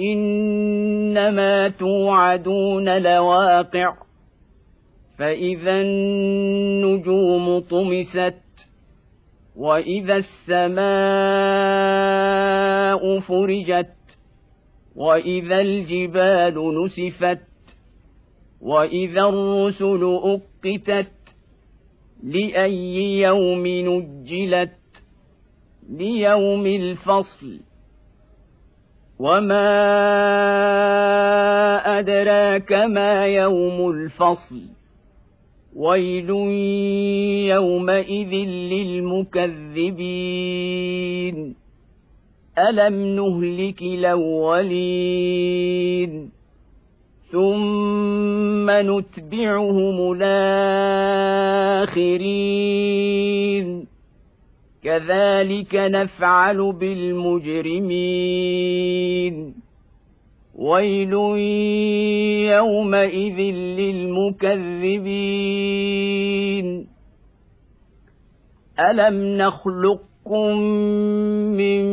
إنما توعدون لواقع فإذا النجوم طمست وإذا السماء فرجت وإذا الجبال نسفت وإذا الرسل أقتت لأي يوم نجلت؟ ليوم الفصل. وما ادراك ما يوم الفصل ويل يومئذ للمكذبين الم نهلك الاولين ثم نتبعهم الاخرين كذلك نفعل بالمجرمين. ويل يومئذ للمكذبين. ألم نخلقكم من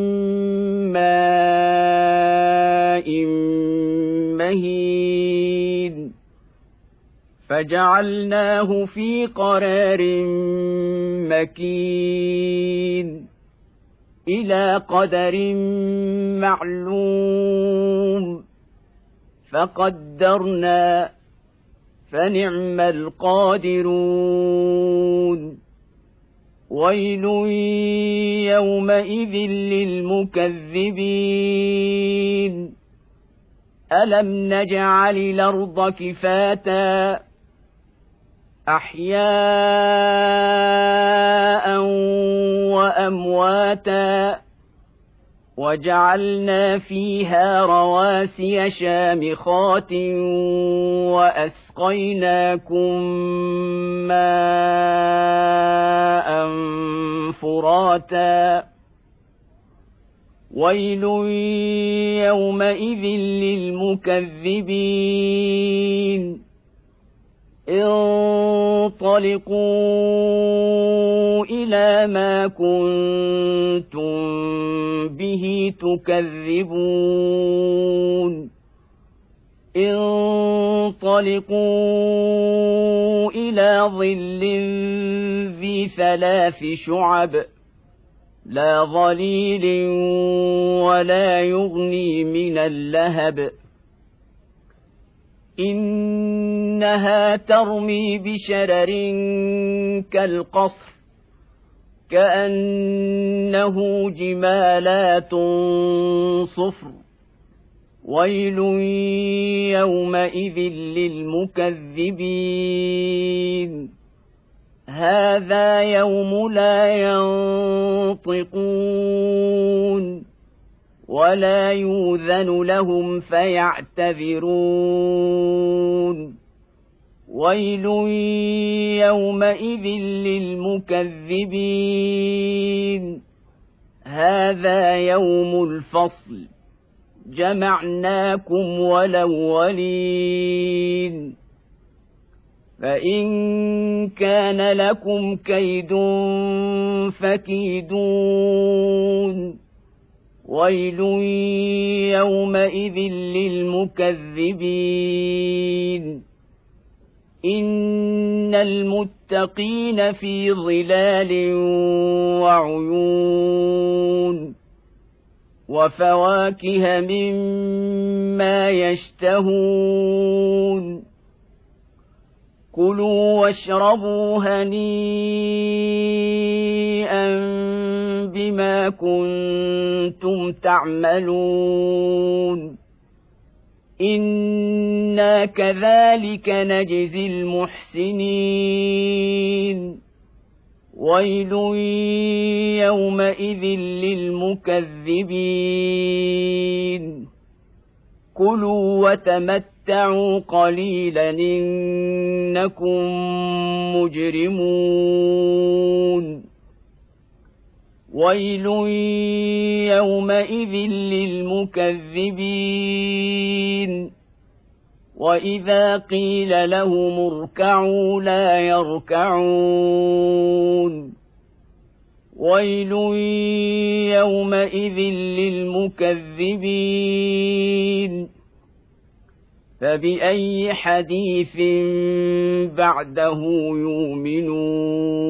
ماء مهين؟ فجعلناه في قرار مكين إلى قدر معلوم فقدرنا فنعم القادرون ويل يومئذ للمكذبين ألم نجعل الأرض كفاتا أحياء وأمواتا وجعلنا فيها رواسي شامخات وأسقيناكم ماء فراتا. ويل يومئذ للمكذبين. انطلقوا إلى ما كنتم به تكذبون. انطلقوا إلى ظل ذي ثلاث شعب. لا ظليل ولا يغني من اللهب. إنها ترمي بشرر كالقصر كأنه جمالات صفر ويل يومئذ للمكذبين. هذا يوم لا ينطقون. ولا يوذن لهم فيعتذرون. ويل يومئذ للمكذبين. هذا يوم الفصل. جمعناكم ولولين فإن كان لكم كيد فكيدون. ويل يومئذ للمكذبين ان المتقين في ظلال وعيون وفواكه مما يشتهون كلوا واشربوا هنيئا بما كنتم تعملون. أنا كذلك نجزي المحسنين. ويل يومئذ للمكذبين. كلوا وتمتعوا قليلا انكم مجرمون ويل يومئذ للمكذبين واذا قيل لهم اركعوا لا يركعون ويل يومئذ للمكذبين فبأي حديث بعده يؤمنون